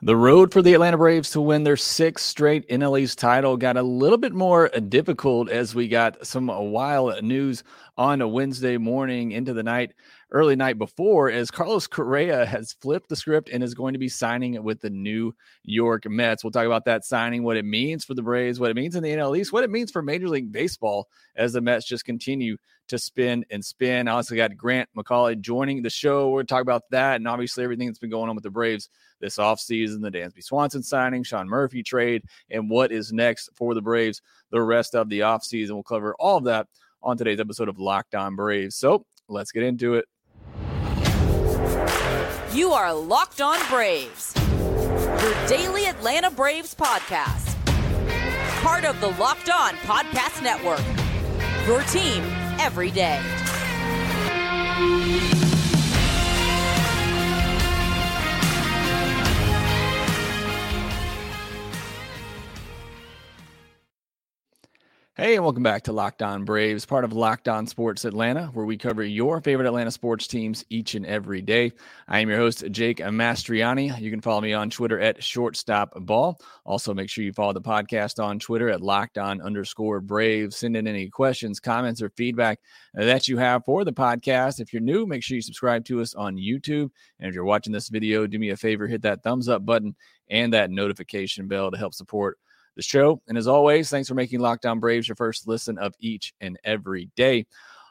The road for the Atlanta Braves to win their sixth straight NL East title got a little bit more difficult as we got some wild news on a Wednesday morning into the night, early night before, as Carlos Correa has flipped the script and is going to be signing with the New York Mets. We'll talk about that signing, what it means for the Braves, what it means in the NL East, what it means for Major League Baseball as the Mets just continue to spin and spin. I also got Grant McAuley joining the show. We're talk about that and obviously everything that's been going on with the Braves this offseason, the Dansby Swanson signing, Sean Murphy trade, and what is next for the Braves the rest of the offseason. We'll cover all of that on today's episode of Locked On Braves. So let's get into it. You are Locked On Braves, your daily Atlanta Braves podcast. Part of the Locked On Podcast Network. Your team every day. Hey, and welcome back to Locked On Braves, part of Locked On Sports Atlanta, where we cover your favorite Atlanta sports teams each and every day. I am your host, Jake Mastriani. You can follow me on Twitter at shortstopball. Also, make sure you follow the podcast on Twitter at locked on underscore Braves. Send in any questions, comments, or feedback that you have for the podcast. If you're new, make sure you subscribe to us on YouTube. And if you're watching this video, do me a favor, hit that thumbs up button and that notification bell to help support the show. And as always, thanks for making Locked On Braves your first listen of each and every day.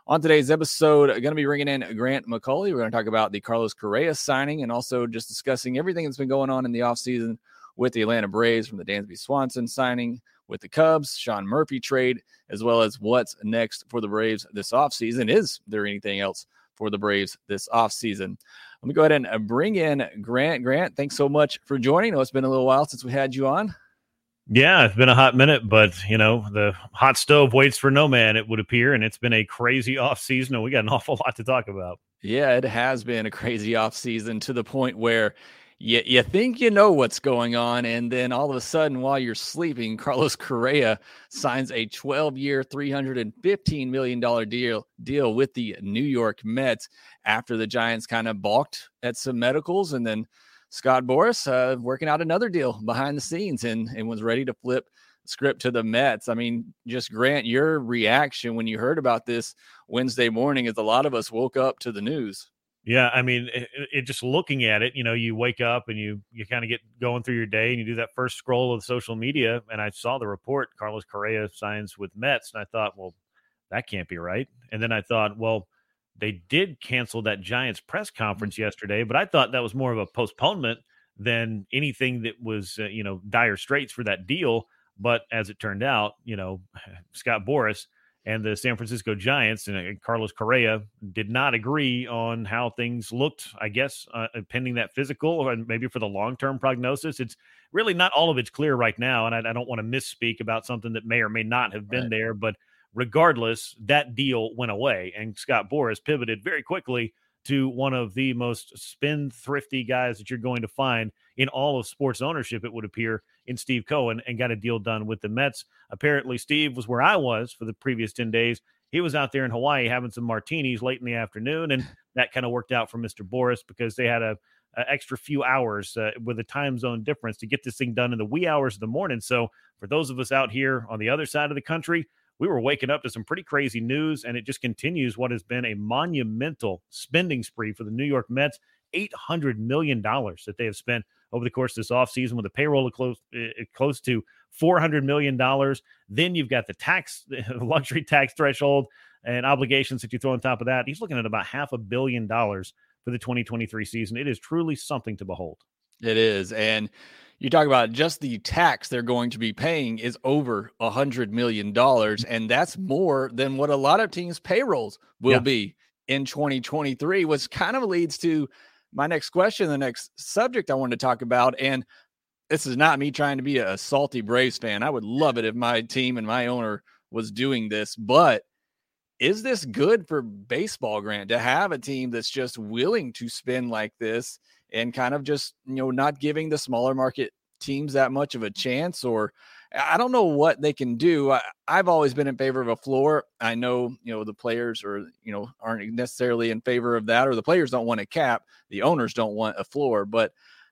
On today's episode, going to be bringing in Grant McAuley. We're going to talk about the Carlos Correa signing and also just discussing everything that's been going on in the offseason with the Atlanta Braves from the Dansby Swanson signing with the Cubs, Sean Murphy trade, as well as what's next for the Braves this offseason. Is there anything else for the Braves this offseason? Let me go ahead and uh, bring in Grant. Grant, thanks so much for joining. I know it's been a little while since we had you on. Yeah, it's been a hot minute, but you know, the hot stove waits for no man, it would appear, and it's been a crazy off season, and we got an awful lot to talk about. Yeah, it has been a crazy off season to the point where you, you think you know what's going on, and then all of a sudden, while you're sleeping, Carlos Correa signs a 12-year, 315 million dollar deal deal with the New York Mets after the Giants kind of balked at some medicals, and then Scott Boras uh, working out another deal behind the scenes and, and was ready to flip script to the Mets. I mean, just Grant, your reaction when you heard about this Wednesday morning as a lot of us woke up to the news. Yeah, I mean, it, it, just looking at it, you know, you wake up and you you kind of get going through your day and you do that first scroll of social media, and I saw the report Carlos Correa signs with Mets, and I thought, well, that can't be right. And then I thought, well, they did cancel that Giants press mm-hmm. conference yesterday, but I thought that was more of a postponement than anything that was, uh, you know, dire straits for that deal. But as it turned out, you know, Scott Boras and the San Francisco Giants and uh, Carlos Correa did not agree on how things looked, I guess, uh, pending that physical or maybe for the long term prognosis. It's really not all of it's clear right now. And I, I don't want to misspeak about something that may or may not have been right. there, but regardless, that deal went away. And Scott Boras pivoted very quickly to one of the most spendthrifty guys that you're going to find in all of sports ownership, it would appear, in Steve Cohen, and got a deal done with the Mets. Apparently, Steve was where I was for the previous 10 days. He was out there in Hawaii having some martinis late in the afternoon, and that kind of worked out for Mr. Boras because they had a, a extra few hours uh, with a time zone difference to get this thing done in the wee hours of the morning. So, for those of us out here on the other side of the country, we were waking up to some pretty crazy news, and it just continues what has been a monumental spending spree for the New York Mets. $800 million that they have spent over the course of this offseason with a payroll of close, uh, close to $400 million. Then you've got the tax, luxury tax threshold and obligations that you throw on top of that. He's looking at about half a billion dollars for the 2023 season. It is truly something to behold. It is. And you talk about just the tax they're going to be paying is over a hundred million dollars, mm. and that's more than what a lot of teams' payrolls will yeah. be in 2023, which kind of leads to my next question, the next subject I wanted to talk about. And this is not me trying to be a salty Braves fan. I would love it if my team and my owner was doing this, but is this good for baseball, Grant, to have a team that's just willing to spend like this? And kind of just you know not giving the smaller market teams that much of a chance or I don't know what they can do. I, have always been in favor of a floor. I know, you know, the players or, you know, aren't necessarily in favor of that, or the players don't want a cap. The owners don't want a floor. But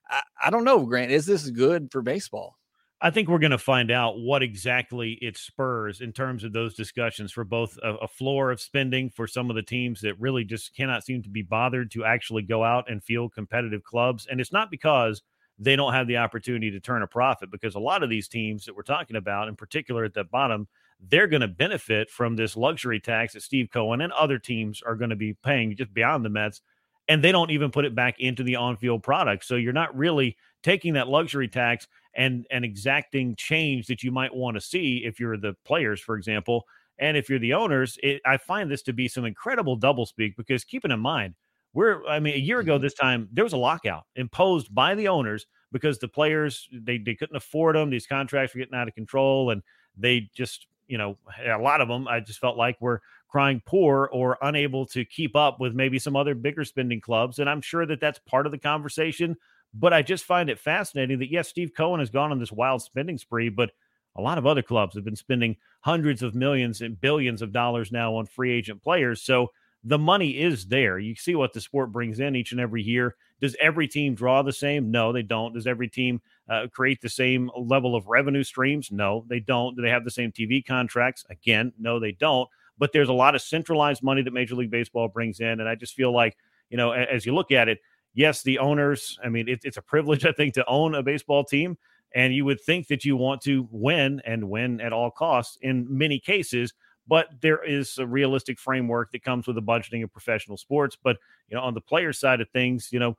I, I don't know, Grant. Is this good for baseball? I think we're going to find out what exactly it spurs in terms of those discussions for both a, a, floor of spending for some of the teams that really just cannot seem to be bothered to actually go out and field competitive clubs. And it's not because they don't have the opportunity to turn a profit, because a lot of these teams that we're talking about, in particular at the bottom, they're going to benefit from this luxury tax that Steve Cohen and other teams are going to be paying just beyond the Mets. And they don't even put it back into the on field product. So you're not really taking that luxury tax and and exacting change that you might want to see if you're the players, for example, and if you're the owners. It, I find this to be some incredible doublespeak because keeping in mind, we're I mean a year ago mm-hmm. this time there was a lockout imposed by the owners because the players they they couldn't afford them. These contracts were getting out of control, and they just you know a lot of them I just felt like were crying poor or unable to keep up with maybe some other bigger spending clubs. And I'm sure that that's part of the conversation. But I just find it fascinating that, yes, Steve Cohen has gone on this wild spending spree, but a lot of other clubs have been spending hundreds of millions and billions of dollars now on free agent players. So the money is there. You see what the sport brings in each and every year. Does every team draw the same? No, they don't. Does every team uh, create the same level of revenue streams? No, they don't. Do they have the same TV contracts? Again, no, they don't. But there's a lot of centralized money that Major League Baseball brings in. And I just feel like, you know, as you look at it, yes, the owners, I mean, it, it's a privilege, I think, to own a baseball team. And you would think that you want to win and win at all costs in many cases. But there is a realistic framework that comes with the budgeting of professional sports. But, you know, on the player side of things, you know,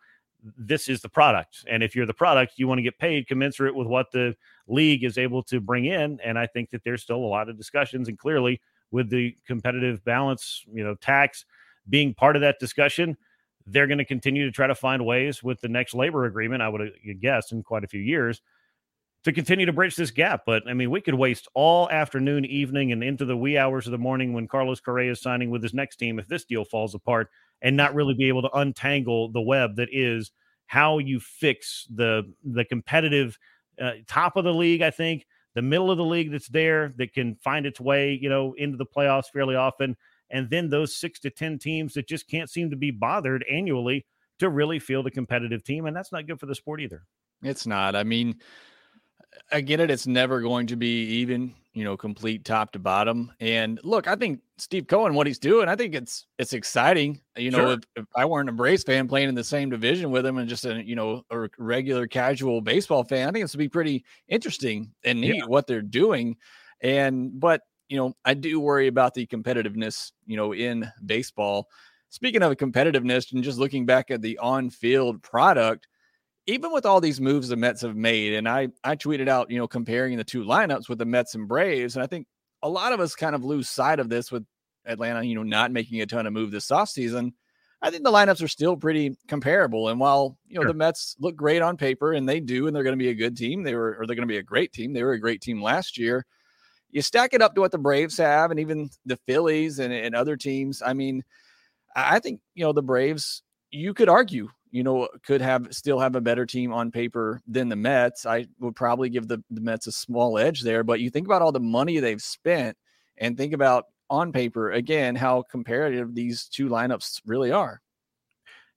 this is the product. And if you're the product, you want to get paid commensurate with what the league is able to bring in. And I think that there's still a lot of discussions. And clearly, with the competitive balance, you know, tax being part of that discussion, they're going to continue to try to find ways with the next labor agreement, I would uh, guess, in quite a few years to continue to bridge this gap. But I mean, we could waste all afternoon, evening, and into the wee hours of the morning when Carlos Correa is signing with his next team if this deal falls apart and not really be able to untangle the web that is how you fix the the competitive uh, top of the league. I think the middle of the league that's there that can find its way, you know, into the playoffs fairly often and then those six to 10 teams that just can't seem to be bothered annually to really field a competitive team. And that's not good for the sport either. It's not. I mean, I get it. It's never going to be even, you know, complete top to bottom. And look, I think Steve Cohen, what he's doing, I think it's it's exciting. You know, sure. if, if, I weren't a Braves fan playing in the same division with him and just a you know a regular casual baseball fan, I think it's to be pretty interesting and neat yeah. what they're doing. And but you know, I do worry about the competitiveness, you know, in baseball. Speaking of competitiveness and just looking back at the on-field product, even with all these moves the Mets have made, and I I tweeted out, you know, comparing the two lineups with the Mets and Braves, and I think a lot of us kind of lose sight of this with Atlanta, you know, not making a ton of move this offseason. I think the lineups are still pretty comparable. And while you know sure. the Mets look great on paper, and they do, and they're going to be a good team, they were or they're going to be a great team. They were a great team last year you stack it up to what the Braves have and even the Phillies and, and other teams. I mean, I think, you know, the Braves, you could argue, you know, could have still have a better team on paper than the Mets. I would probably give the, the Mets a small edge there, but you think about all the money they've spent and think about on paper again how comparative these two lineups really are.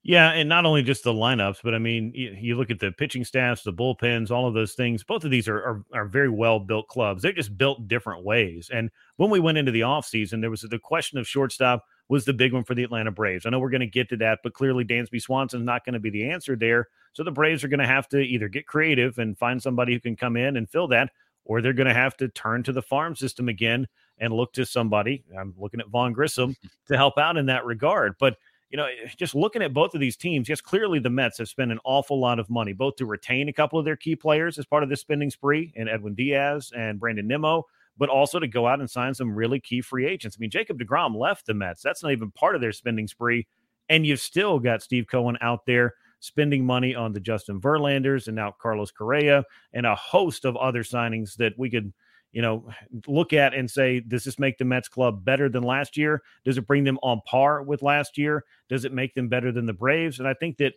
Yeah, and not only just the lineups, but I mean, you, you, look at the pitching staffs, the bullpens, all of those things. Both of these are, are, are very well built clubs. They're just built different ways. And when we went into the offseason, there was the question of shortstop was the big one for the Atlanta Braves. I know we're going to get to that, but clearly Dansby Swanson's not going to be the answer there. So the Braves are going to have to either get creative and find somebody who can come in and fill that, or they're going to have to turn to the farm system again and look to somebody. I'm looking at Vaughn Grissom to help out in that regard. But you know, eh, just looking at both of these teams, yes, clearly the Mets have spent an awful lot of money, both to retain a couple of their key players as part of this spending spree, and Edwin Diaz and Brandon Nimmo, but also to go out and sign some really key free agents. I mean, Jacob DeGrom left the Mets. That's not even part of their spending spree. And you've still got Steve Cohen out there spending money on the Justin Verlanders and now Carlos Correa and a host of other signings that we could – you know, look at and say, does this make the Mets club better than last year? Does it bring them on par with last year? Does it make them better than the Braves? And I think that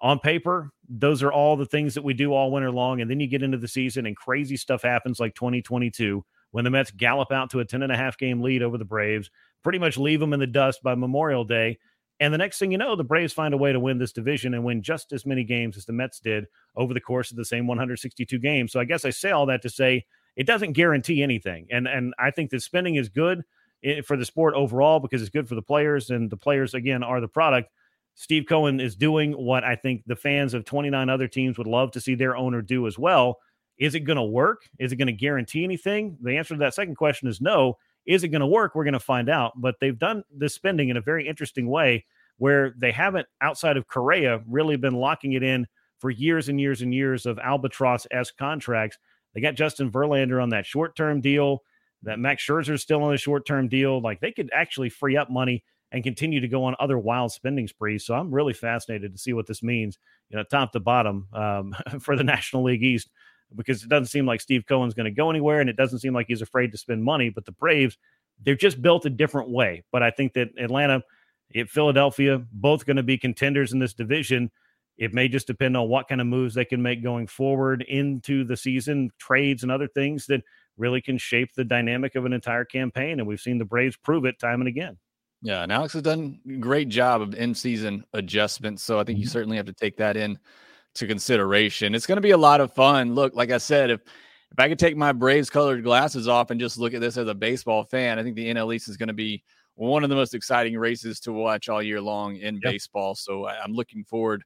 on paper, those are all the things that we do all winter long. And then you get into the season and crazy stuff happens like 2022 when the Mets gallop out to a 10 and a half game lead over the Braves, pretty much leave them in the dust by Memorial Day. And the next thing you know, the Braves find a way to win this division and win just as many games as the Mets did over the course of the same 162 games. So I guess I say all that to say it doesn't guarantee anything. And and I think that spending is good eh, for the sport overall because it's good for the players and the players again are the product. Steve Cohen is doing what I think the fans of 29 other teams would love to see their owner do as well. Is it going to work? Is it going to guarantee anything? The answer to that second question is no. Is it going to work? We're going to find out. But they've done this spending in a very interesting way where they haven't, outside of Correa, really been locking it in for years and years and years of albatross s contracts. They got Justin Verlander on that short term deal. That Max Scherzer's still on a short term deal. Like they could actually free up money and continue to go on other wild spending sprees. So I'm really fascinated to see what this means, you know, top to bottom um, for the National League East, because it doesn't seem like Steve Cohen's going to go anywhere, and it doesn't seem like he's afraid to spend money. But the Braves, they're just built a different way. But I think that Atlanta, Philadelphia, both going to be contenders in this division. It may just depend on what kind of moves they can make going forward into the season, trades and other things that really can shape the dynamic of an entire campaign. And we've seen the Braves prove it time and again. Yeah, and Alex has done a great job of in-season adjustments. So I think you mm-hmm. certainly have to take that in to consideration. It's going to be a lot of fun. Look, like I said, if if I could take my Braves colored glasses off and just look at this as a baseball fan, I think the NL East is going to be one of the most exciting races to watch all year long in yep. baseball. So I'm looking forward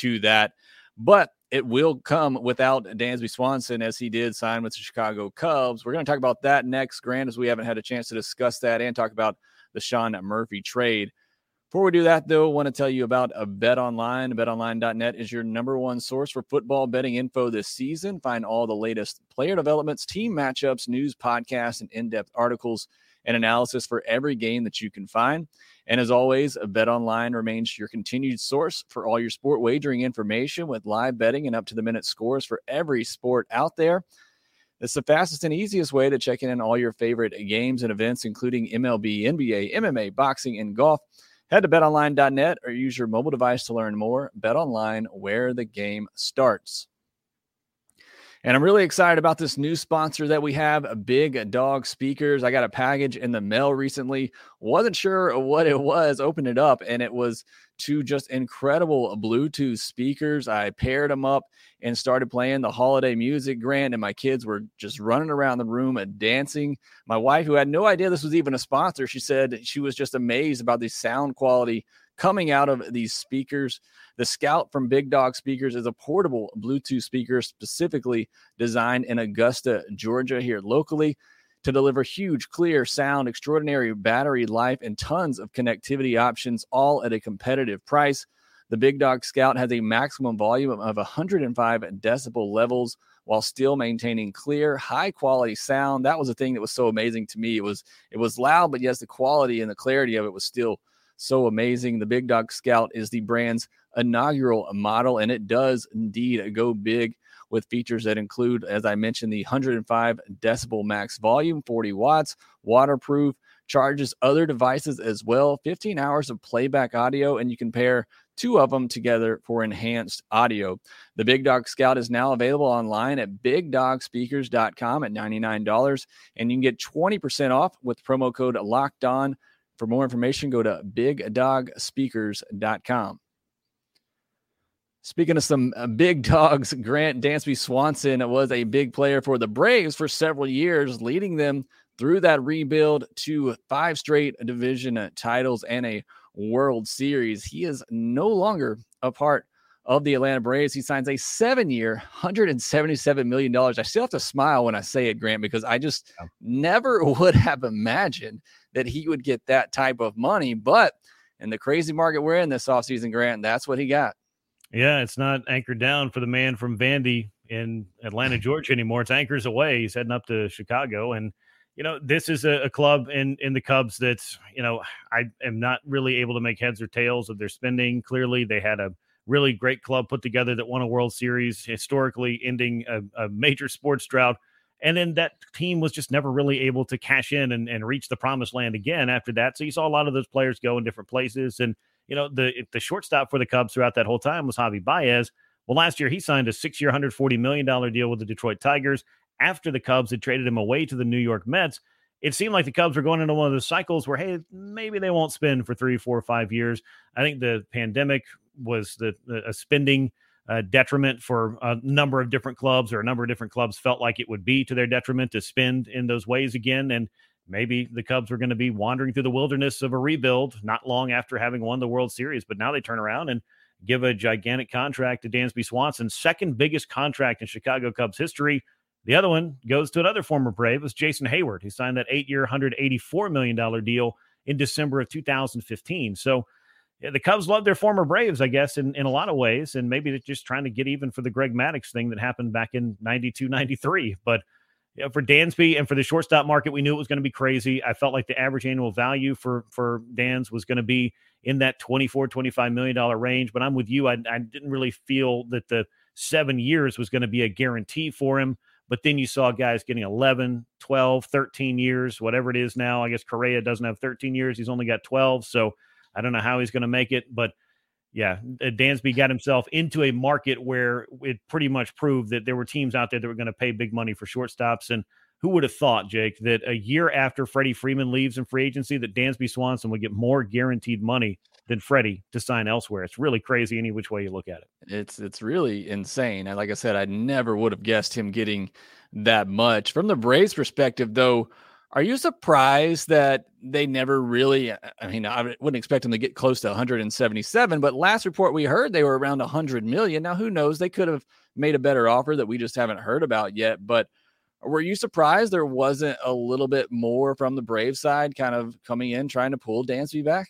to that. But it will come without Dansby Swanson as he did sign with the Chicago Cubs. We're going to talk about that next, Grant, as we haven't had a chance to discuss that and talk about the Sean Murphy trade. Before we do that, though, I want to tell you about a bet online. BetOnline.net is your number one source for football betting info this season. Find all the latest player developments, team matchups, news, podcasts, and in depth articles and analysis for every game that you can find. And as always, Bet Online remains your continued source for all your sport wagering information with live betting and up to the minute scores for every sport out there. It's the fastest and easiest way to check in on all your favorite games and events, including MLB, NBA, MMA, boxing, and golf. Head to betonline.net or use your mobile device to learn more. Bet Online, where the game starts. And I'm really excited about this new sponsor that we have, Big Dog Speakers. I got a package in the mail recently. Wasn't sure what it was. Opened it up, and it was two just incredible Bluetooth speakers. I paired them up and started playing the holiday music, Grant, and my kids were just running around the room and dancing. My wife, who had no idea this was even a sponsor, she said she was just amazed about the sound quality coming out of these speakers. The Scout from Big Dog Speakers is a portable Bluetooth speaker specifically designed in Augusta, Georgia, here locally to deliver huge, clear sound, extraordinary battery life, and tons of connectivity options, all at a competitive price. The Big Dog Scout has a maximum volume of 105 decibel levels while still maintaining clear, high quality sound. That was the thing that was so amazing to me. It was it was loud, but yes, the quality and the clarity of it was still so amazing. The Big Dog Scout is the brand's inaugural model, and it does indeed go big with features that include, as I mentioned, the 105 decibel max volume, 40 watts, waterproof, charges other devices as well, 15 hours of playback audio, and you can pair two of them together for enhanced audio. The Big Dog Scout is now available online at bigdogspeakers.com at $99, and you can get 20% off with promo code locked on for more information, go to bigdogspeakers.com. Speaking of some uh, big dogs, Grant Dansby Swanson was a big player for the Braves for several years, leading them through that rebuild to five straight division titles and a World Series. He is no longer a part of the Atlanta Braves. He signs a seven year, $177 million. I still have to smile when I say it, Grant, because I just yeah. never would have imagined that he would get that type of money. But in the crazy market we're in this offseason, Grant, that's what he got. Yeah, it's not anchored down for the man from Vandy in Atlanta, Georgia anymore. It's anchors away. He's heading up to Chicago. And, you know, this is a, a club in, in the Cubs that's, you know, I am not really able to make heads or tails of their spending. Clearly, they had a really great club put together that won a World Series, historically ending a, a major sports drought. And then that team was just never really able to cash in and, and reach the promised land again after that. So you saw a lot of those players go in different places. And, you know, the the shortstop for the Cubs throughout that whole time was Javi Baez. Well, last year he signed a six year, $140 million deal with the Detroit Tigers after the Cubs had traded him away to the New York Mets. it seemed like the Cubs were going into one of those cycles where, hey, maybe they won't spend for three, four, five years. I think the pandemic was the, a spending uh, detriment for a number of different clubs, or a number of different clubs felt like it would be to their detriment to spend in those ways again. And maybe the Cubs were going to be wandering through the wilderness of a rebuild not long after having won the World Series. But now they turn around and give a gigantic contract to Dansby Swanson, second biggest contract in Chicago Cubs history. The other one goes to another former Brave, was Jason Heyward, who signed that eight-year, $184 million deal in December of 2015. So the Cubs love their former Braves, I guess, in, in a lot of ways. And maybe they're just trying to get even for the Greg Maddux thing that happened back in 92, 93. But you know, for Dansby and for the shortstop market, we knew it was going to be crazy. I felt like the average annual value for for Dan's was going to be in that 24, 25 million dollar range. But I'm with you. I, I didn't really feel that the seven years was going to be a guarantee for him. But then you saw guys getting 11, 12, 13 years, whatever it is now. I guess Correa doesn't have 13 years. He's only got 12. So I don't know how he's going to make it. But yeah, uh, Dansby got himself into a market where it pretty much proved that there were teams out there that were going to pay big money for shortstops. And who would have thought, Jake, that a year after Freddie Freeman leaves in free agency, that Dansby Swanson would get more guaranteed money than Freddie to sign elsewhere. It's really crazy any which way you look at it. It's it's really insane. And like I said, I never would have guessed him getting that much. From the Braves perspective, though, are you surprised that they never really? Uh, I mean, I wouldn't expect them to get close to 177, but last report we heard they were around 100 million. Now, who knows? They could have made a better offer that we just haven't heard about yet. But were you surprised there wasn't a little bit more from the Brave side, kind of coming in trying to pull Dansby back?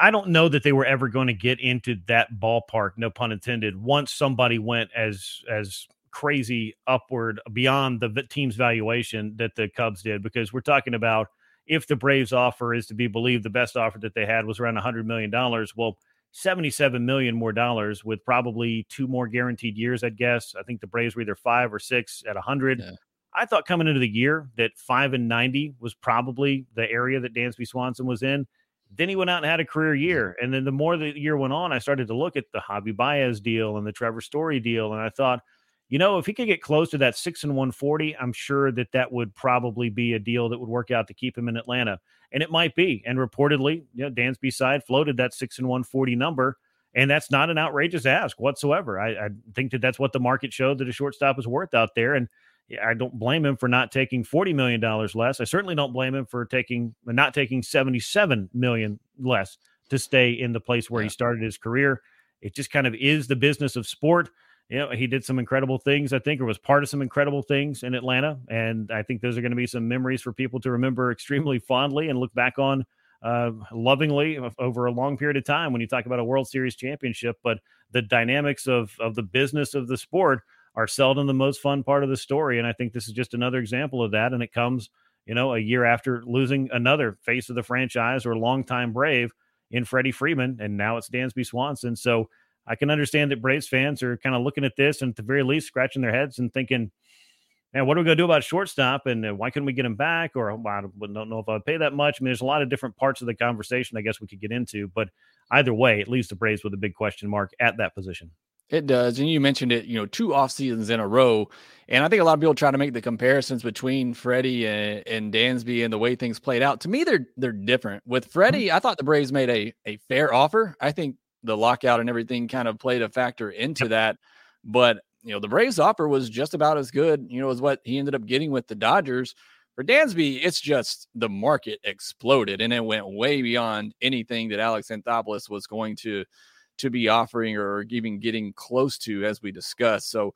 I don't know that they were ever going to get into that ballpark, no pun intended. Once somebody went as as crazy upward beyond the team's valuation that the Cubs did, because we're talking about if the Braves offer is to be believed, the best offer that they had was around $100 million. Well, 77 million more dollars with probably two more guaranteed years, I'd guess. I think the Braves were either five or six at 100. Yeah. I thought coming into the year that five and 90 was probably the area that Dansby Swanson was in. Then he went out and had a career year. And then the more the year went on, I started to look at the Javi Baez deal and the Trevor Story deal. And I thought, you know, if he could get close to that six and 140, I'm sure that that would probably be a deal that would work out to keep him in Atlanta. And it might be. And reportedly, you know, Dansby side floated that six and 140 number. And that's not an outrageous ask whatsoever. I, I think that that's what the market showed that a shortstop is worth out there. And I don't blame him for not taking $40 million less. I certainly don't blame him for taking uh, not taking 77 million less to stay in the place where yeah. he started his career. It just kind of is the business of sport you know, he did some incredible things, I think, or was part of some incredible things in Atlanta. And I think those are going to be some memories for people to remember extremely fondly and look back on uh, lovingly over a long period of time when you talk about a World Series championship. But the dynamics of, of the business of the sport are seldom the most fun part of the story. And I think this is just another example of that. And it comes, you know, a year after losing another face of the franchise or longtime Brave in Freddie Freeman. And now it's Dansby Swanson. So, I can understand that Braves fans are kind of looking at this and at the very least scratching their heads and thinking, man, what are we going to do about shortstop? And uh, why couldn't we get him back? Or well, I don't know if I'd pay that much. I mean, there's a lot of different parts of the conversation I guess we could get into. But either way, it leaves the Braves with a big question mark at that position. It does. And you mentioned it, you know, two off seasons in a row. And I think a lot of people try to make the comparisons between Freddie and, and Dansby and the way things played out. To me, they're they're different. With mm-hmm. Freddie, I thought the Braves made a, a fair offer. I think the lockout and everything kind of played a factor into yep. that. But you know, the Braves offer was just about as good, you know, as what he ended up getting with the Dodgers. For Dansby, it's just the market exploded and it went way beyond anything that Alex Anthopoulos was going to to be offering or even getting close to, as we discussed. So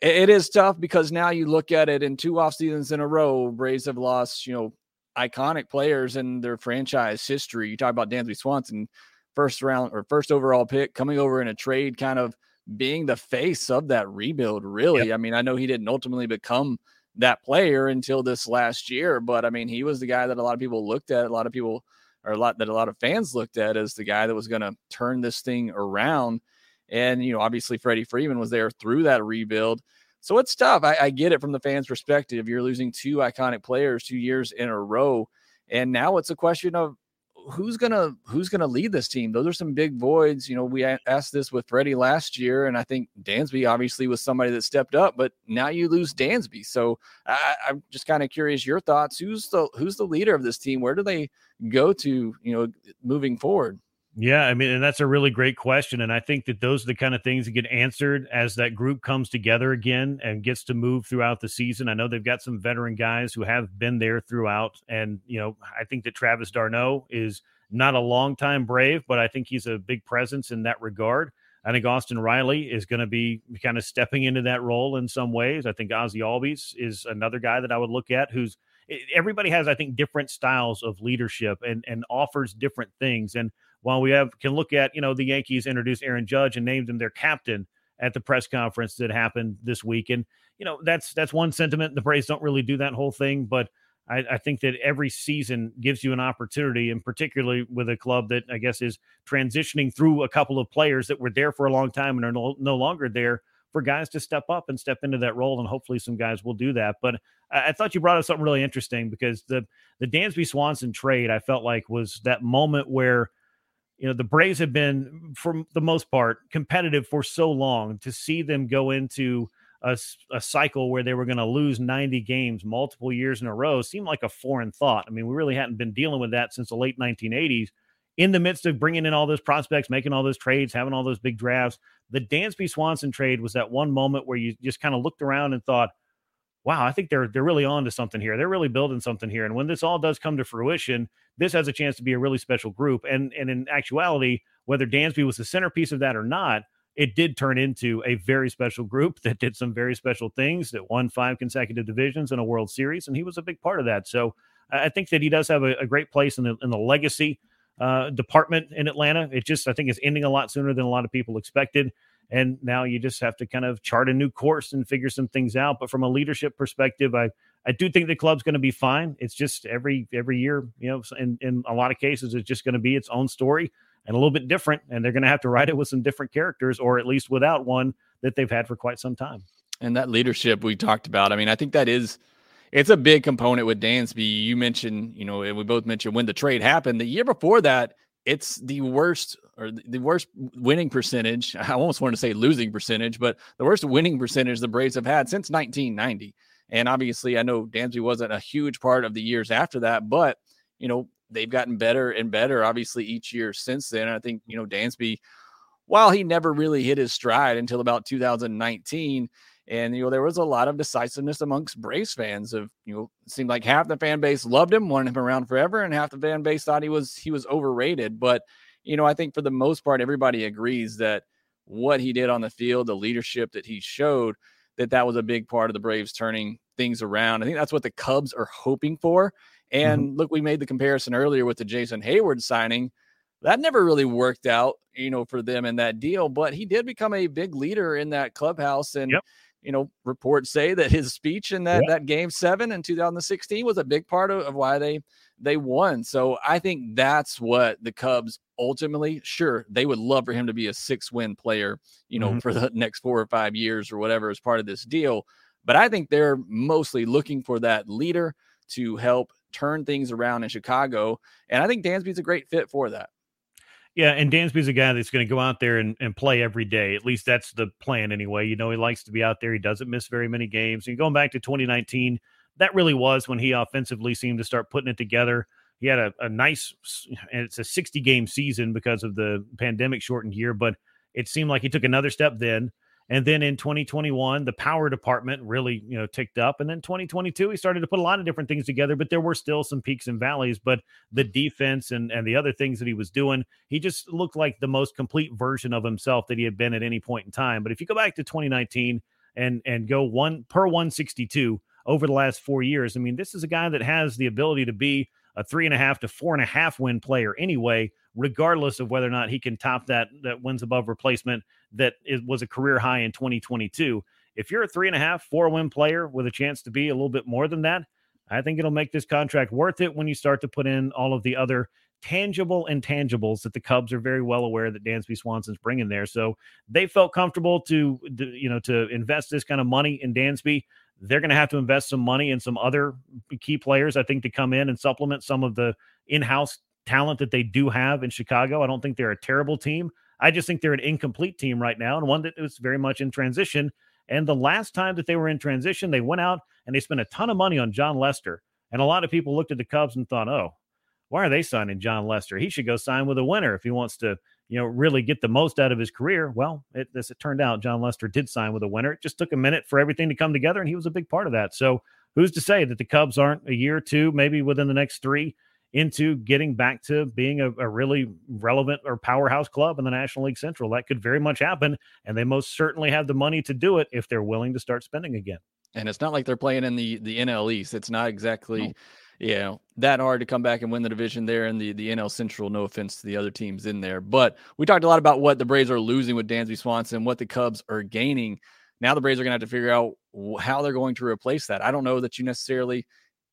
it, it is tough because now you look at it in two off seasons in a row, Braves have lost, you know, iconic players in their franchise history. You talk about Dansby Swanson first round or first overall pick coming over in a trade, kind of being the face of that rebuild, really. Yep. I mean, I know he didn't ultimately become that player until this last year, but I mean, he was the guy that a lot of people looked at, a lot of people or a lot that a lot of fans looked at as the guy that was going to turn this thing around. And, you know, obviously Freddie Freeman was there through that rebuild. So it's tough. I, I get it from the fans' perspective. You're losing two iconic players two years in a row. And now it's a question of who's gonna who's gonna lead this team? Those are some big voids. You know, we asked this with Freddie last year, and I think Dansby obviously was somebody that stepped up, but now you lose Dansby. So I, I'm just kind of curious your thoughts. Who's the who's the leader of this team? Where do they go to? You know, moving forward. Yeah, I mean, and that's a really great question. And I think that those are the kind of things that get answered as that group comes together again and gets to move throughout the season. I know they've got some veteran guys who have been there throughout. And, you know, I think that Travis d'Arnaud is not a long time brave, but I think he's a big presence in that regard. I think Austin Riley is going to be kind of stepping into that role in some ways. I think Ozzie Albies is another guy that I would look at who's everybody has, I think, different styles of leadership and, and offers different things. And while we have can look at, you know, the Yankees introduced Aaron Judge and named him their captain at the press conference that happened this week. And, you know, that's that's one sentiment. The Braves don't really do that whole thing, but I, I, think that every season gives you an opportunity, and particularly with a club that I guess is transitioning through a couple of players that were there for a long time and are no, no longer there for guys to step up and step into that role. And hopefully some guys will do that. But I, I thought you brought up something really interesting because the the Dansby Swanson trade I felt like was that moment where you know the Braves have been for the most part competitive for so long to see them go into a, a cycle where they were going to lose 90 games multiple years in a row seemed like a foreign thought. I mean, we really hadn't been dealing with that since the late 1980s. In the midst of bringing in all those prospects, making all those trades, having all those big drafts, the Dansby Swanson trade was that one moment where you just kind of looked around and thought, wow, I think they're they're really on to something here. They're really building something here. And when this all does come to fruition, this has a chance to be a really special group. And and in actuality, whether Dansby was the centerpiece of that or not, it did turn into a very special group that did some very special things that won five consecutive divisions in a World Series, and he was a big part of that. So I think that he does have a, a great place in the in the legacy uh, department in Atlanta. It just I think is ending a lot sooner than a lot of people expected. And now you just have to kind of chart a new course and figure some things out. But from a leadership perspective, I I do think the club's going to be fine. It's just every every year, you know, in, in a lot of cases, it's just going to be its own story and a little bit different. And they're going to have to write it with some different characters, or at least without one that they've had for quite some time. And that leadership we talked about, I mean, I think that is it's a big component with Dansby. You mentioned, you know, and we both mentioned when the trade happened. The year before that, it's the worst or the worst winning percentage. I almost want to say losing percentage, but the worst winning percentage the Braves have had since 1990. And obviously, I know Dansby wasn't a huge part of the years after that, but you know they've gotten better and better, obviously each year since then. I think you know Dansby, while he never really hit his stride until about 2019, and you know, there was a lot of decisiveness amongst Braves fans. Of you know, seemed like half the fan base loved him, wanted him around forever, and half the fan base thought he was he was overrated. But you know, I think for the most part, everybody agrees that what he did on the field, the leadership that he showed, that that was a big part of the Braves turning things around. I think that's what the Cubs are hoping for. And mm-hmm. look, we made the comparison earlier with the Jason Heyward signing. That never really worked out, you know, for them in that deal, but he did become a big leader in that clubhouse. And yep you know, reports say that his speech in that, that game seven in 2016 was a big part of, of why they they won. So I think that's what the Cubs ultimately, sure, they would love for him to be a six win player, you know, mm-hmm. for the next four or five years or whatever as part of this deal. But I think they're mostly looking for that leader to help turn things around in Chicago. And I think Dansby's a great fit for that. Yeah, and Dansby's a guy that's going to go out there and, and play every day. At least that's the plan anyway. You know, he likes to be out there. He doesn't miss very many games. And going back to 2019, that really was when he offensively seemed to start putting it together. He had a, a nice, and it's a 60 game season because of the pandemic shortened year, but it seemed like he took another step then. And then in 2021, the power department really, you know, ticked up. And then 2022, he started to put a lot of different things together, but there were still some peaks and valleys. But the defense and, and the other things that he was doing, he just looked like the most complete version of himself that he had been at any point in time. But if you go back to 2019 and and go one per 162 over the last four years, I mean, this is a guy that has the ability to be a three and a half to four and a half win player anyway, regardless of whether or not he can top that that wins above replacement that it was a career high in 2022. If you're a three and a half, four win player with a chance to be a little bit more than that, I think it'll make this contract worth it when you start to put in all of the other tangible intangibles that the Cubs are very well aware that Dansby Swanson's bringing there. So they felt comfortable to, you know, to invest this kind of money in Dansby. They're going to have to invest some money in some other key players, I think, to come in and supplement some of the in-house talent that they do have in Chicago. I don't think they're a terrible team. I just think they're an incomplete team right now and one that is very much in transition. And the last time that they were in transition, they went out and they spent a ton of money on Jon Lester. And a lot of people looked at the Cubs and thought, oh, why are they signing Jon Lester? He should go sign with a winner if he wants to, you know, really get the most out of his career. Well, it, as it turned out, Jon Lester did sign with a winner. It just took a minute for everything to come together, and he was a big part of that. So who's to say that the Cubs aren't a year or two, maybe within the next three, into getting back to being a, a, really relevant or powerhouse club in the National League Central. That could very much happen, and they most certainly have the money to do it if they're willing to start spending again. And it's not like they're playing in the the NL East. It's not exactly. No. You know that hard to come back and win the division there in the, the NL Central. No offense to the other teams in there, but we talked a lot about what the Braves are losing with Dansby Swanson, what the Cubs are gaining. Now the Braves are going to have to figure out how they're going to replace that. I don't know that you necessarily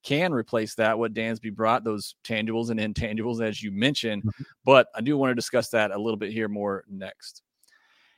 can replace that what Dansby brought those tangibles and intangibles as you mentioned, mm-hmm. but I do want to discuss that a little bit here more next.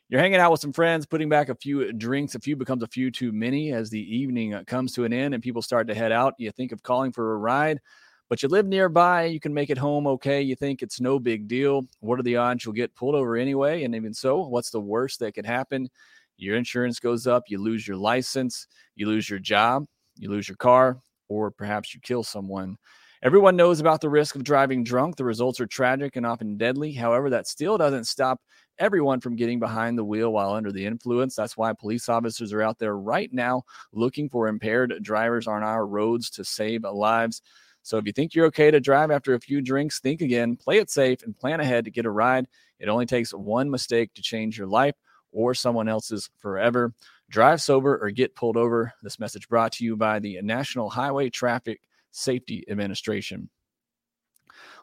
You're hanging out with some friends, putting back a few drinks. A few becomes a few too many as the evening uh, comes to an end and people start to head out. You think of calling for a ride, but you live nearby. You can make it home okay. You think it's no big deal. What are the odds you'll get pulled over anyway? And even so, what's the worst that could happen? Your insurance goes up, you lose your license, you lose your job, you lose your car, or perhaps you kill someone. Everyone knows about the risk of driving drunk. The results are tragic and often deadly. However, that still doesn't stop everyone from getting behind the wheel while under the influence. That's why police officers are out there right now looking for impaired drivers on our roads to save lives. So if you think you're okay to drive after a few drinks, think again, play it safe, and plan ahead to get a ride. It only takes one mistake to change your life or someone else's forever. Drive sober or get pulled over. This message brought to you by the National Highway Traffic Safety Administration.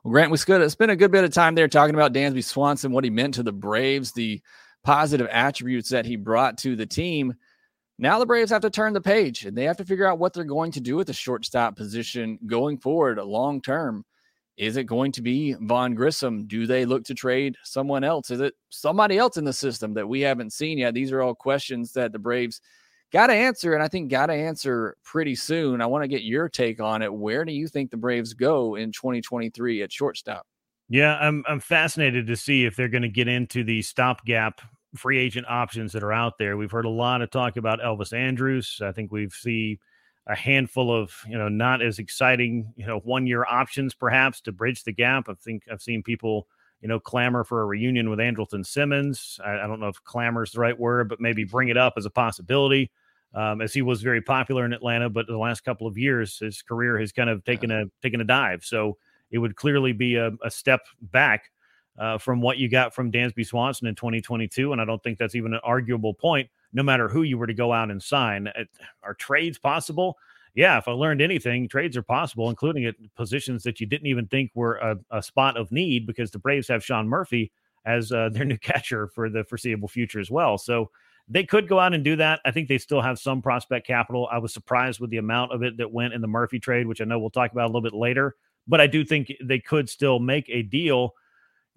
Well, Grant, we spent a good bit of time there talking about Dansby Swanson, what he meant to the Braves, the positive attributes that he brought to the team. Now the Braves have to turn the page and they have to figure out what they're going to do with the shortstop position going forward long term. Is it going to be Vaughn Grissom? Do they look to trade someone else? Is it somebody else in the system that we haven't seen yet? These are all questions that the Braves got to answer, and I think got to answer pretty soon. I want to get your take on it. Where do you think the Braves go in 2023 at shortstop? Yeah, I'm I'm fascinated to see if they're going to get into the stopgap free agent options that are out there. We've heard a lot of talk about Elvis Andrus. I think we've seen a handful of you know not as exciting you know one year options perhaps to bridge the gap. I think I've seen people you know clamor for a reunion with Andrelton Simmons. I, I don't know if clamor is the right word, but maybe bring it up as a possibility. Um, as he was very popular in Atlanta, but the last couple of years his career has kind of taken a taken a dive. So it would clearly be a, a step back uh, from what you got from Dansby Swanson in 2022, and I don't think that's even an arguable point no matter who you were to go out and sign. Are trades possible? Yeah, if I learned anything, trades are possible, including at positions that you didn't even think were a, a spot of need because the Braves have Sean Murphy as uh, their new catcher for the foreseeable future as well. So they could go out and do that. I think they still have some prospect capital. I was surprised with the amount of it that went in the Murphy trade, which I know we'll talk about a little bit later. But I do think they could still make a deal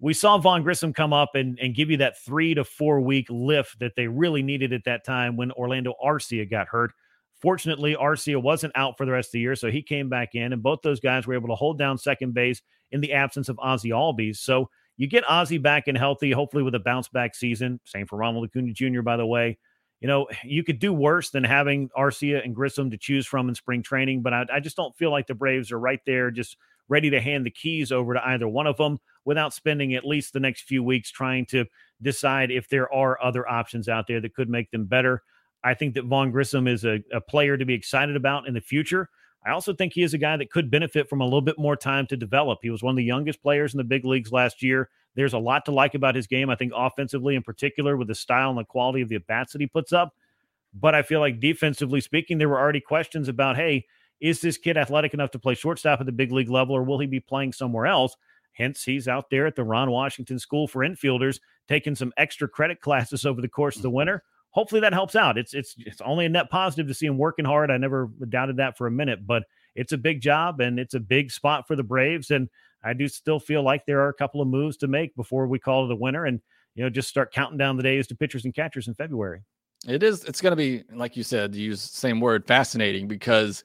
we saw Vaughn Grissom come up and, and give you that three to four week lift that they really needed at that time when Orlando Arcia got hurt. Fortunately, Arcia wasn't out for the rest of the year, so he came back in, and both those guys were able to hold down second base in the absence of Ozzie Albies. So you get Ozzie back and healthy, hopefully with a bounce back season. Same for Ronald Acuna Jr., by the way. You know, you could do worse than having Arcia and Grissom to choose from in spring training, but I, I just don't feel like the Braves are right there just ready to hand the keys over to either one of them without spending at least the next few weeks trying to decide if there are other options out there that could make them better. I think that Vaughn Grissom is a, a player to be excited about in the future. I also think he is a guy that could benefit from a little bit more time to develop. He was one of the youngest players in the big leagues last year. There's a lot to like about his game, I think, offensively in particular, with the style and the quality of the at bats that he puts up. But I feel like defensively speaking, there were already questions about, hey, is this kid athletic enough to play shortstop at the big league level, or will he be playing somewhere else? Hence, he's out there at the Ron Washington School for Infielders, taking some extra credit classes over the course of the mm. winter. Hopefully, that helps out. It's it's it's only a net positive to see him working hard. I never doubted that for a minute, but it's a big job and it's a big spot for the Braves. And I do still feel like there are a couple of moves to make before we call it a winner, and you know just start counting down the days to pitchers and catchers in February. It is. It's going to be like you said. Use same word, fascinating because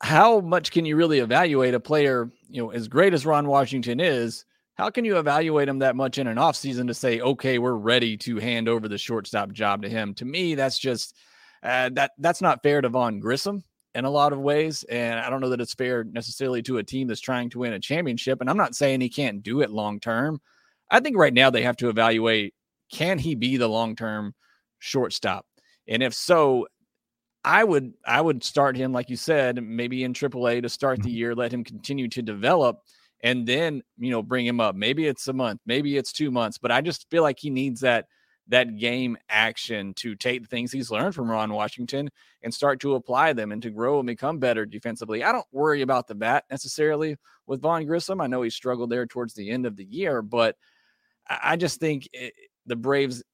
how much can you really evaluate a player, you know, as great as Ron Washington is? How can you evaluate him that much in an offseason to say, okay, we're ready to hand over the shortstop job to him? To me, that's just uh, that that's not fair to Vaughn Grissom in a lot of ways. And I don't know that it's fair necessarily to a team that's trying to win a championship. And I'm not saying he can't do it long term. I think right now they have to evaluate can he be the long term shortstop? And if so, I would I would start him like you said, maybe in AAA to start the mm-hmm. year, let him continue to develop, and then you know bring him up. Maybe it's a month, maybe it's two months, but I just feel like he needs that that game action to take the things he's learned from Ron Washington and start to apply them and to grow and become better defensively. I don't worry about the bat necessarily with Vaughn Grissom. I know he struggled there towards the end of the year, but I just think it, the Braves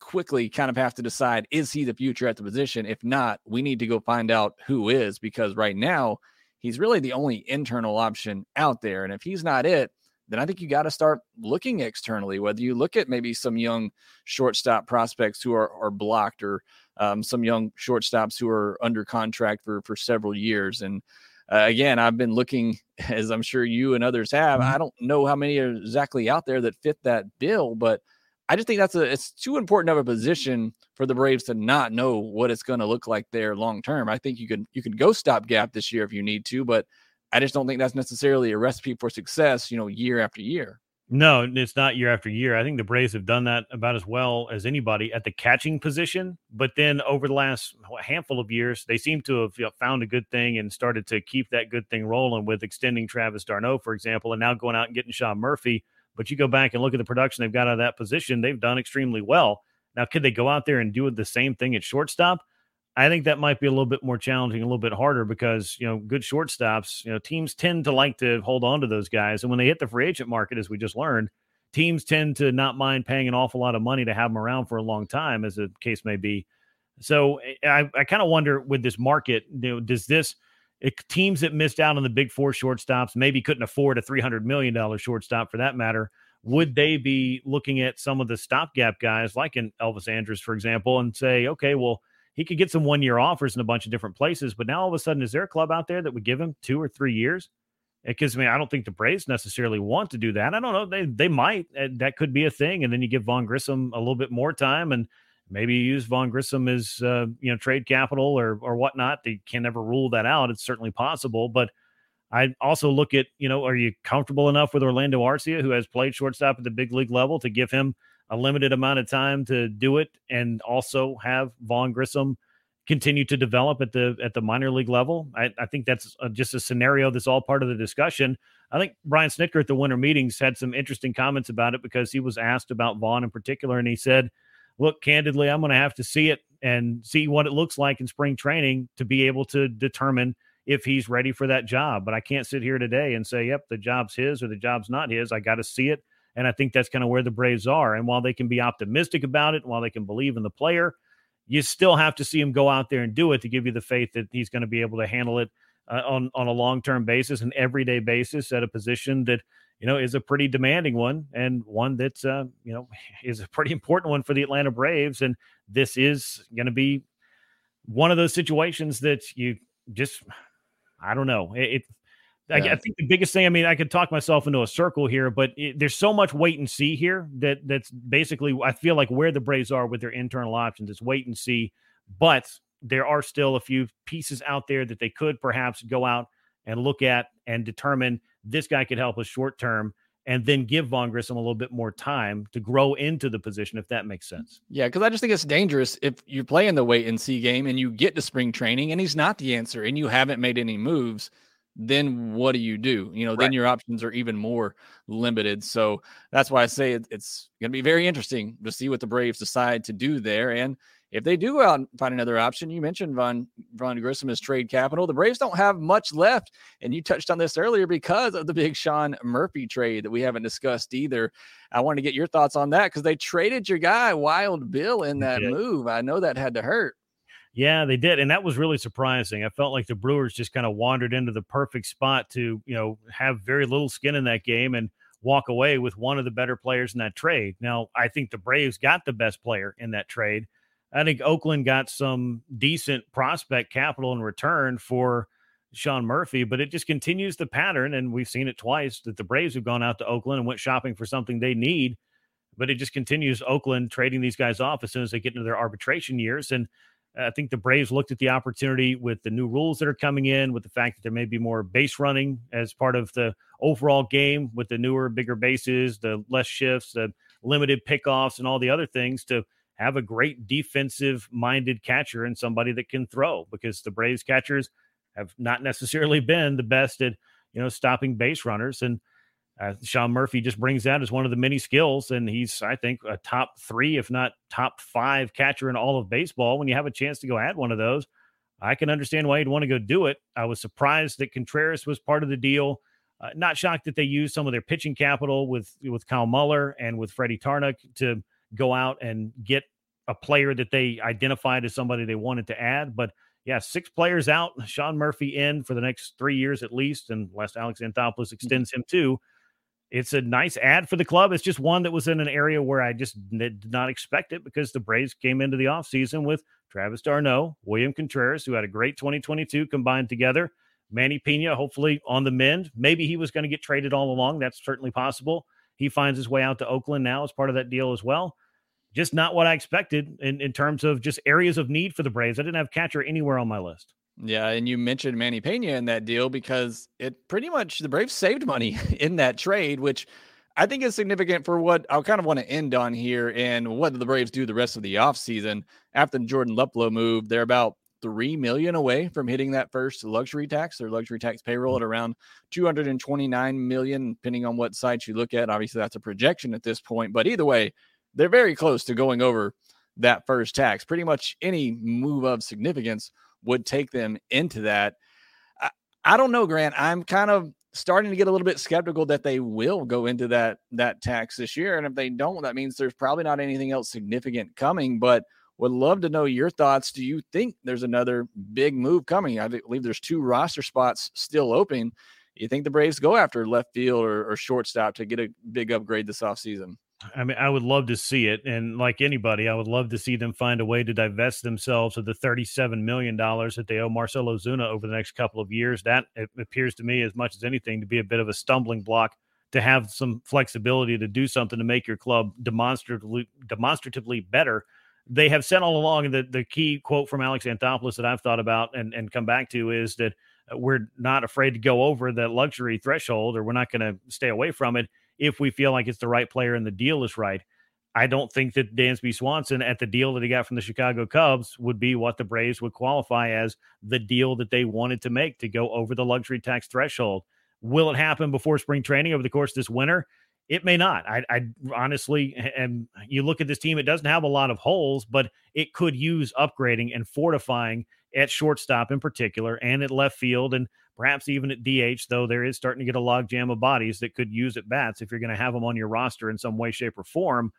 quickly kind of have to decide is he the future at the position? If not, we need to go find out who is because right now he's really the only internal option out there. And if he's not it, then I think you got to start looking externally, whether you look at maybe some young shortstop prospects who are, are blocked or um, some young shortstops who are under contract for, for several years. And uh, again, I've been looking, as I'm sure you and others have. Mm-hmm. I don't know how many are exactly out there that fit that bill, but – I just think that's a it's too important of a position for the Braves to not know what it's going to look like there long term. I think you can you can go stopgap this year if you need to, but I just don't think that's necessarily a recipe for success. You know, year after year. No, it's not year after year. I think the Braves have done that about as well as anybody at the catching position. But then over the last handful of years, they seem to have found a good thing and started to keep that good thing rolling with extending Travis d'Arnaud, for example, and now going out and getting Sean Murphy but you go back and look at the production they've got out of that position, they've done extremely well. Now, could they go out there and do the same thing at shortstop? I think that might be a little bit more challenging, a little bit harder because, you know, good shortstops, you know, teams tend to like to hold on to those guys. And when they hit the free agent market, as we just learned, teams tend to not mind paying an awful lot of money to have them around for a long time, as the case may be. So eh, I, I kind of wonder with this market, you know, does this – it, teams that missed out on the big four shortstops maybe couldn't afford a $300 million shortstop for that matter. Would they be looking at some of the stopgap guys like in Elvis Andrus, for example, and say, okay, well, he could get some one year offers in a bunch of different places, but now all of a sudden, is there a club out there that would give him two or three years? Because I mean, I don't think the Braves necessarily want to do that. I don't know. They they might. That could be a thing. And then you give Vaughn Grissom a little bit more time and maybe you use Vaughn Grissom as uh, you know trade capital or or whatnot. They can never rule that out. It's certainly possible, but I also look at you know, are you comfortable enough with Orlando Arcia, who has played shortstop at the big league level, to give him a limited amount of time to do it, and also have Vaughn Grissom continue to develop at the at the minor league level? I, I think that's a, just a scenario that's all part of the discussion. I think Brian Snitker at the winter meetings had some interesting comments about it because he was asked about Vaughn in particular, and he said look, candidly, I'm going to have to see it and see what it looks like in spring training to be able to determine if he's ready for that job. But I can't sit here today and say, yep, the job's his or the job's not his. I got to see it. And I think that's kind of where the Braves are. And while they can be optimistic about it, while they can believe in the player, you still have to see him go out there and do it to give you the faith that he's going to be able to handle it uh, on on a long term basis, an everyday basis, at a position that you know, is a pretty demanding one and one that's, uh, you know, is a pretty important one for the Atlanta Braves. And this is going to be one of those situations that you just, I don't know. It, yeah. I, I, think the biggest thing, I mean, I could talk myself into a circle here, but it, there's so much wait and see here that that's basically, I feel like where the Braves are with their internal options is wait and see. But there are still a few pieces out there that they could perhaps go out and look at and determine this guy could help us short term and then give Vaughn Grissom a little bit more time to grow into the position, if that makes sense. Yeah, because I just think it's dangerous if you're playing the wait and see game and you get to spring training and he's not the answer and you haven't made any moves. Then what do you do? You know, right. then your options are even more limited. So that's why I say it, it's going to be very interesting to see what the Braves decide to do there. And if they do go out and find another option, you mentioned Vaughn Vaughn Grissom as trade capital. The Braves don't have much left, and you touched on this earlier because of the big Sean Murphy trade that we haven't discussed either. I want to get your thoughts on that because they traded your guy Wild Bill in that move. I know that had to hurt. Yeah, they did, and that was really surprising. I felt like the Brewers just kind of wandered into the perfect spot to you know have very little skin in that game and walk away with one of the better players in that trade. Now, I think the Braves got the best player in that trade I think Oakland got some decent prospect capital in return for Sean Murphy, but it just continues the pattern. And we've seen it twice that the Braves have gone out to Oakland and went shopping for something they need. But it just continues Oakland trading these guys off as soon as they get into their arbitration years. And I think the Braves looked at the opportunity with the new rules that are coming in, with the fact that there may be more base running as part of the overall game with the newer, bigger bases, the less shifts, the limited pickoffs, and all the other things to have a great defensive minded catcher and somebody that can throw because the Braves catchers have not necessarily been the best at, you know, stopping base runners. And uh, Sean Murphy just brings that as one of the many skills. And he's, I think, a top three, if not top five catcher in all of baseball. When you have a chance to go add one of those, I can understand why you'd want to go do it. I was surprised that Contreras was part of the deal. Uh, not shocked that they used some of their pitching capital with with Kyle Muller and with Freddie Tarnok to go out and get a player that they identified as somebody they wanted to add. But yeah, six players out, Sean Murphy in for the next three years at least, unless Alex Anthopoulos mm-hmm. extends him too. It's a nice add for the club. It's just one that was in an area where I just did not expect it because the Braves came into the offseason with Travis d'Arnaud, William Contreras, who had a great 2022 combined together. Manny Pena, hopefully on the mend. Maybe he was going to get traded all along. That's certainly possible. He finds his way out to Oakland now as part of that deal as well. Just not what I expected in, in terms of just areas of need for the Braves. I didn't have catcher anywhere on my list. Yeah, and you mentioned Manny Pena in that deal because it pretty much the Braves saved money in that trade, which I think is significant for what I kind of want to end on here and what do the Braves do the rest of the offseason. After the Jordan Luplow move, they're about three million away from hitting that first luxury tax. Their luxury tax payroll mm. at around 229 million, depending on what sites you look at. Obviously, that's a projection at this point, but either way, they're very close to going over that first tax. Pretty much any move of significance would take them into that. I, I don't know, Grant. I'm kind of starting to get a little bit skeptical that they will go into that that tax this year. And if they don't, that means there's probably not anything else significant coming. But would love to know your thoughts. Do you think there's another big move coming? I believe there's two roster spots still open. You think the Braves go after left field or, or shortstop to get a big upgrade this offseason? I mean, I would love to see it. And like anybody, I would love to see them find a way to divest themselves of the $37 million that they owe Marcell Ozuna over the next couple of years. That appears to me, as much as anything, to be a bit of a stumbling block to have some flexibility to do something to make your club demonstratively demonstratively better. They have said all along, and the, key quote from Alex Anthopoulos that I've thought about and, and come back to is that uh, we're not afraid to go over the luxury threshold or we're not going to stay away from it if we feel like it's the right player and the deal is right. I don't think that Dansby Swanson at the deal that he got from the Chicago Cubs would be what the Braves would qualify as the deal that they wanted to make to go over the luxury tax threshold. Will it happen before spring training over the course this winter? It may not. I, I honestly, and you look at this team, it doesn't have a lot of holes, but it could use upgrading and fortifying at shortstop in particular and at left field. And perhaps even at DH, though there is starting to get a logjam of bodies that could use at bats if you're going to have them on your roster in some way, shape, or form.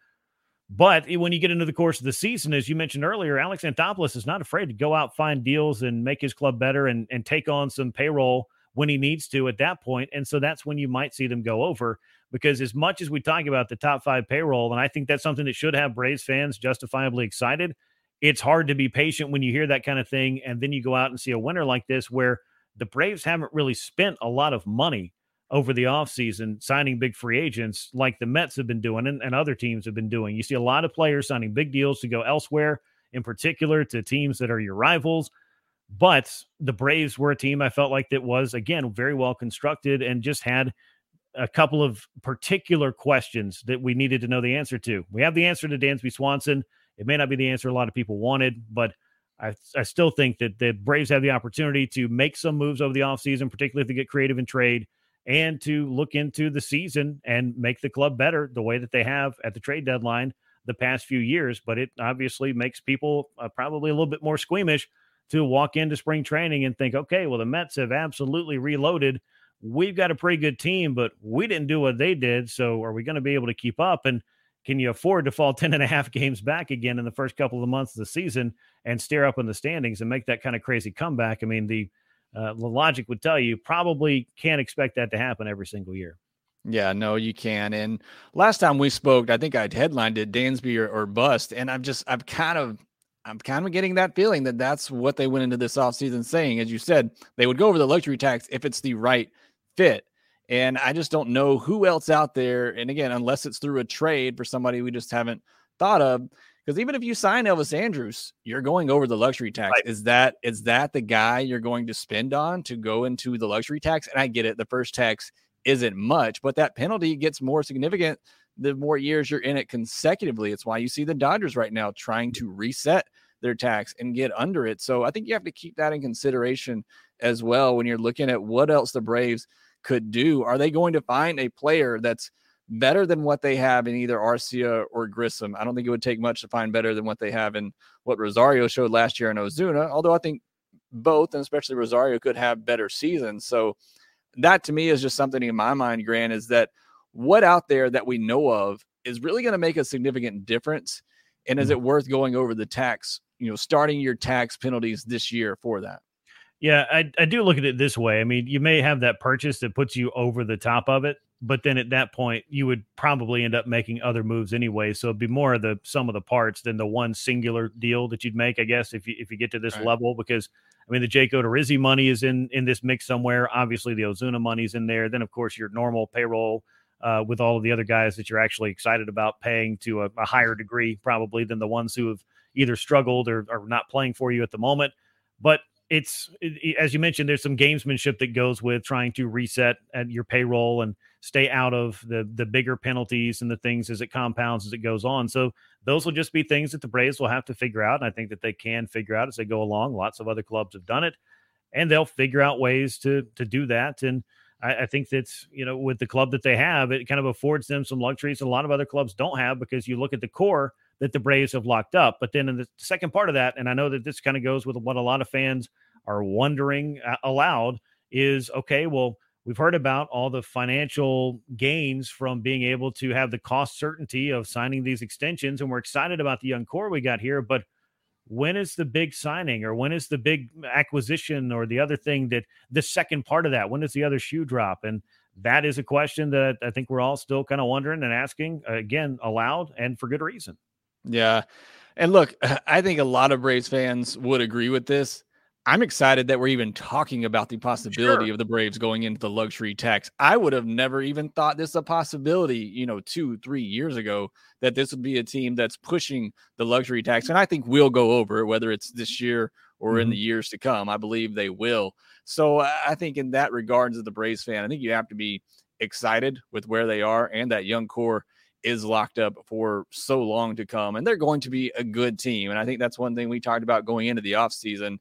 But when you get into the course of the season, as you mentioned earlier, Alex Anthopoulos is not afraid to go out, find deals, and make his club better and, and take on some payroll when he needs to at that point. And so that's when you might see them go over. Because as much as we talk about the top five payroll, and I think that's something that should have Braves fans justifiably excited, it's hard to be patient when you hear that kind of thing. And then you go out and see a winner like this where the Braves haven't really spent a lot of money over the offseason signing big free agents like the Mets have been doing and, and, other teams have been doing. You see a lot of players signing big deals to go elsewhere, in particular to teams that are your rivals. But the Braves were a team I felt like that was, again, very well constructed and just had a couple of particular questions that we needed to know the answer to. We have the answer to Dansby Swanson. It may not be the answer a lot of people wanted, but – I, I still think that the Braves have the opportunity to make some moves over the offseason, particularly if they get creative in trade, and to look into the season and make the club better the way that they have at the trade deadline the past few years. But it obviously makes people uh, probably a little bit more squeamish to walk into spring training and think, okay, well, the Mets have absolutely reloaded. We've got a pretty good team, but we didn't do what they did. So are we going to be able to keep up? And can you afford to fall 10 and a half games back again in the first couple of months of the season and stare up in the standings and make that kind of crazy comeback? I mean, the, uh, the logic would tell you probably can't expect that to happen every single year. Yeah, no, you can. And last time we spoke, I think I'd headlined it Dansby or, or bust. And I'm just, I've kind of I'm kind of getting that feeling that that's what they went into this offseason saying. As you said, they would go over the luxury tax if it's the right fit. And I just don't know who else out there. And again, unless it's through a trade for somebody we just haven't thought of. Because even if you sign Elvis Andrus, you're going over the luxury tax. Right. Is that is that the guy you're going to spend on to go into the luxury tax? And I get it, the first tax isn't much, but that penalty gets more significant the more years you're in it consecutively. It's why you see the Dodgers right now trying to reset their tax and get under it. So I think you have to keep that in consideration as well when you're looking at what else the Braves could do. Are they going to find a player that's better than what they have in either Arcia or Grissom? I don't think it would take much to find better than what they have in what Rosario showed last year in Ozuna, although I think both, and especially Rosario, could have better seasons. So that to me is just something in my mind, Grant, is that what out there that we know of is really going to make a significant difference. And is mm-hmm. it worth going over the tax, you know, starting your tax penalties this year for that? Yeah, I, I do look at it this way. I mean, you may have that purchase that puts you over the top of it, but then at that point, you would probably end up making other moves anyway. So it'd be more of the sum of the parts than the one singular deal that you'd make, I guess, if you if you get to this right. level. Because I mean, the Jake Odorizzi money is in in this mix somewhere. Obviously, the Ozuna money's in there. Then, of course, your normal payroll uh, with all of the other guys that you're actually excited about paying to a, a higher degree, probably than the ones who have either struggled or are not playing for you at the moment. But it's it, as you mentioned, there's some gamesmanship that goes with trying to reset at your payroll and stay out of the the bigger penalties and the things as it compounds as it goes on. So those will just be things that the Braves will have to figure out, and I think that they can figure out as they go along. Lots of other clubs have done it, and they'll figure out ways to to do that. And I, I think that's you know with the club that they have, it kind of affords them some luxuries a lot of other clubs don't have because you look at the core that the Braves have locked up. But then in the second part of that, and I know that this kind of goes with what a lot of fans are wondering uh, aloud is okay, well, we've heard about all the financial gains from being able to have the cost certainty of signing these extensions. And we're excited about the young core we got here. But when is the big signing or when is the big acquisition or the other thing that the second part of that? When does the other shoe drop? And that is a question that I think we're all still kind of wondering and asking uh, again aloud and for good reason. Yeah. And look, I think a lot of Braves fans would agree with this. I'm excited that we're even talking about the possibility sure. of the Braves going into the luxury tax. I would have never even thought this a possibility, you know, two, three years ago, that this would be a team that's pushing the luxury tax. And I think we'll go over it, whether it's this year or mm-hmm. in the years to come. I believe they will. So I think in that regards, as the Braves fan, I think you have to be excited with where they are and that young core is locked up for so long to come. And they're going to be a good team. And I think that's one thing we talked about going into the offseason.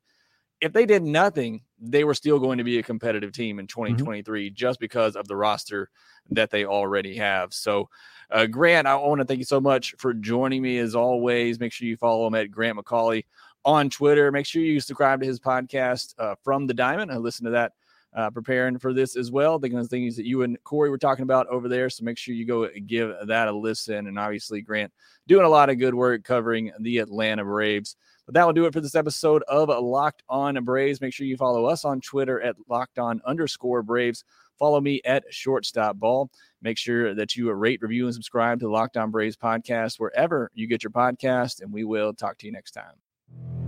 If they did nothing, they were still going to be a competitive team in 2023 mm-hmm. just because of the roster that they already have. So, uh, Grant, I want to thank you so much for joining me as always. Make sure you follow him at Grant McAuley on Twitter. Make sure you subscribe to his podcast uh, from the Diamond. I listen to that uh, preparing for this as well. The things that you and Corey were talking about over there. So make sure you go give that a listen. And obviously, Grant doing a lot of good work covering the Atlanta Braves. But that will do it for this episode of Locked On Braves. Make sure you follow us on Twitter at Locked On underscore Braves. Follow me at Shortstop Ball. Make sure that you rate, review, and subscribe to the Locked On Braves podcast wherever you get your podcast. And we will talk to you next time.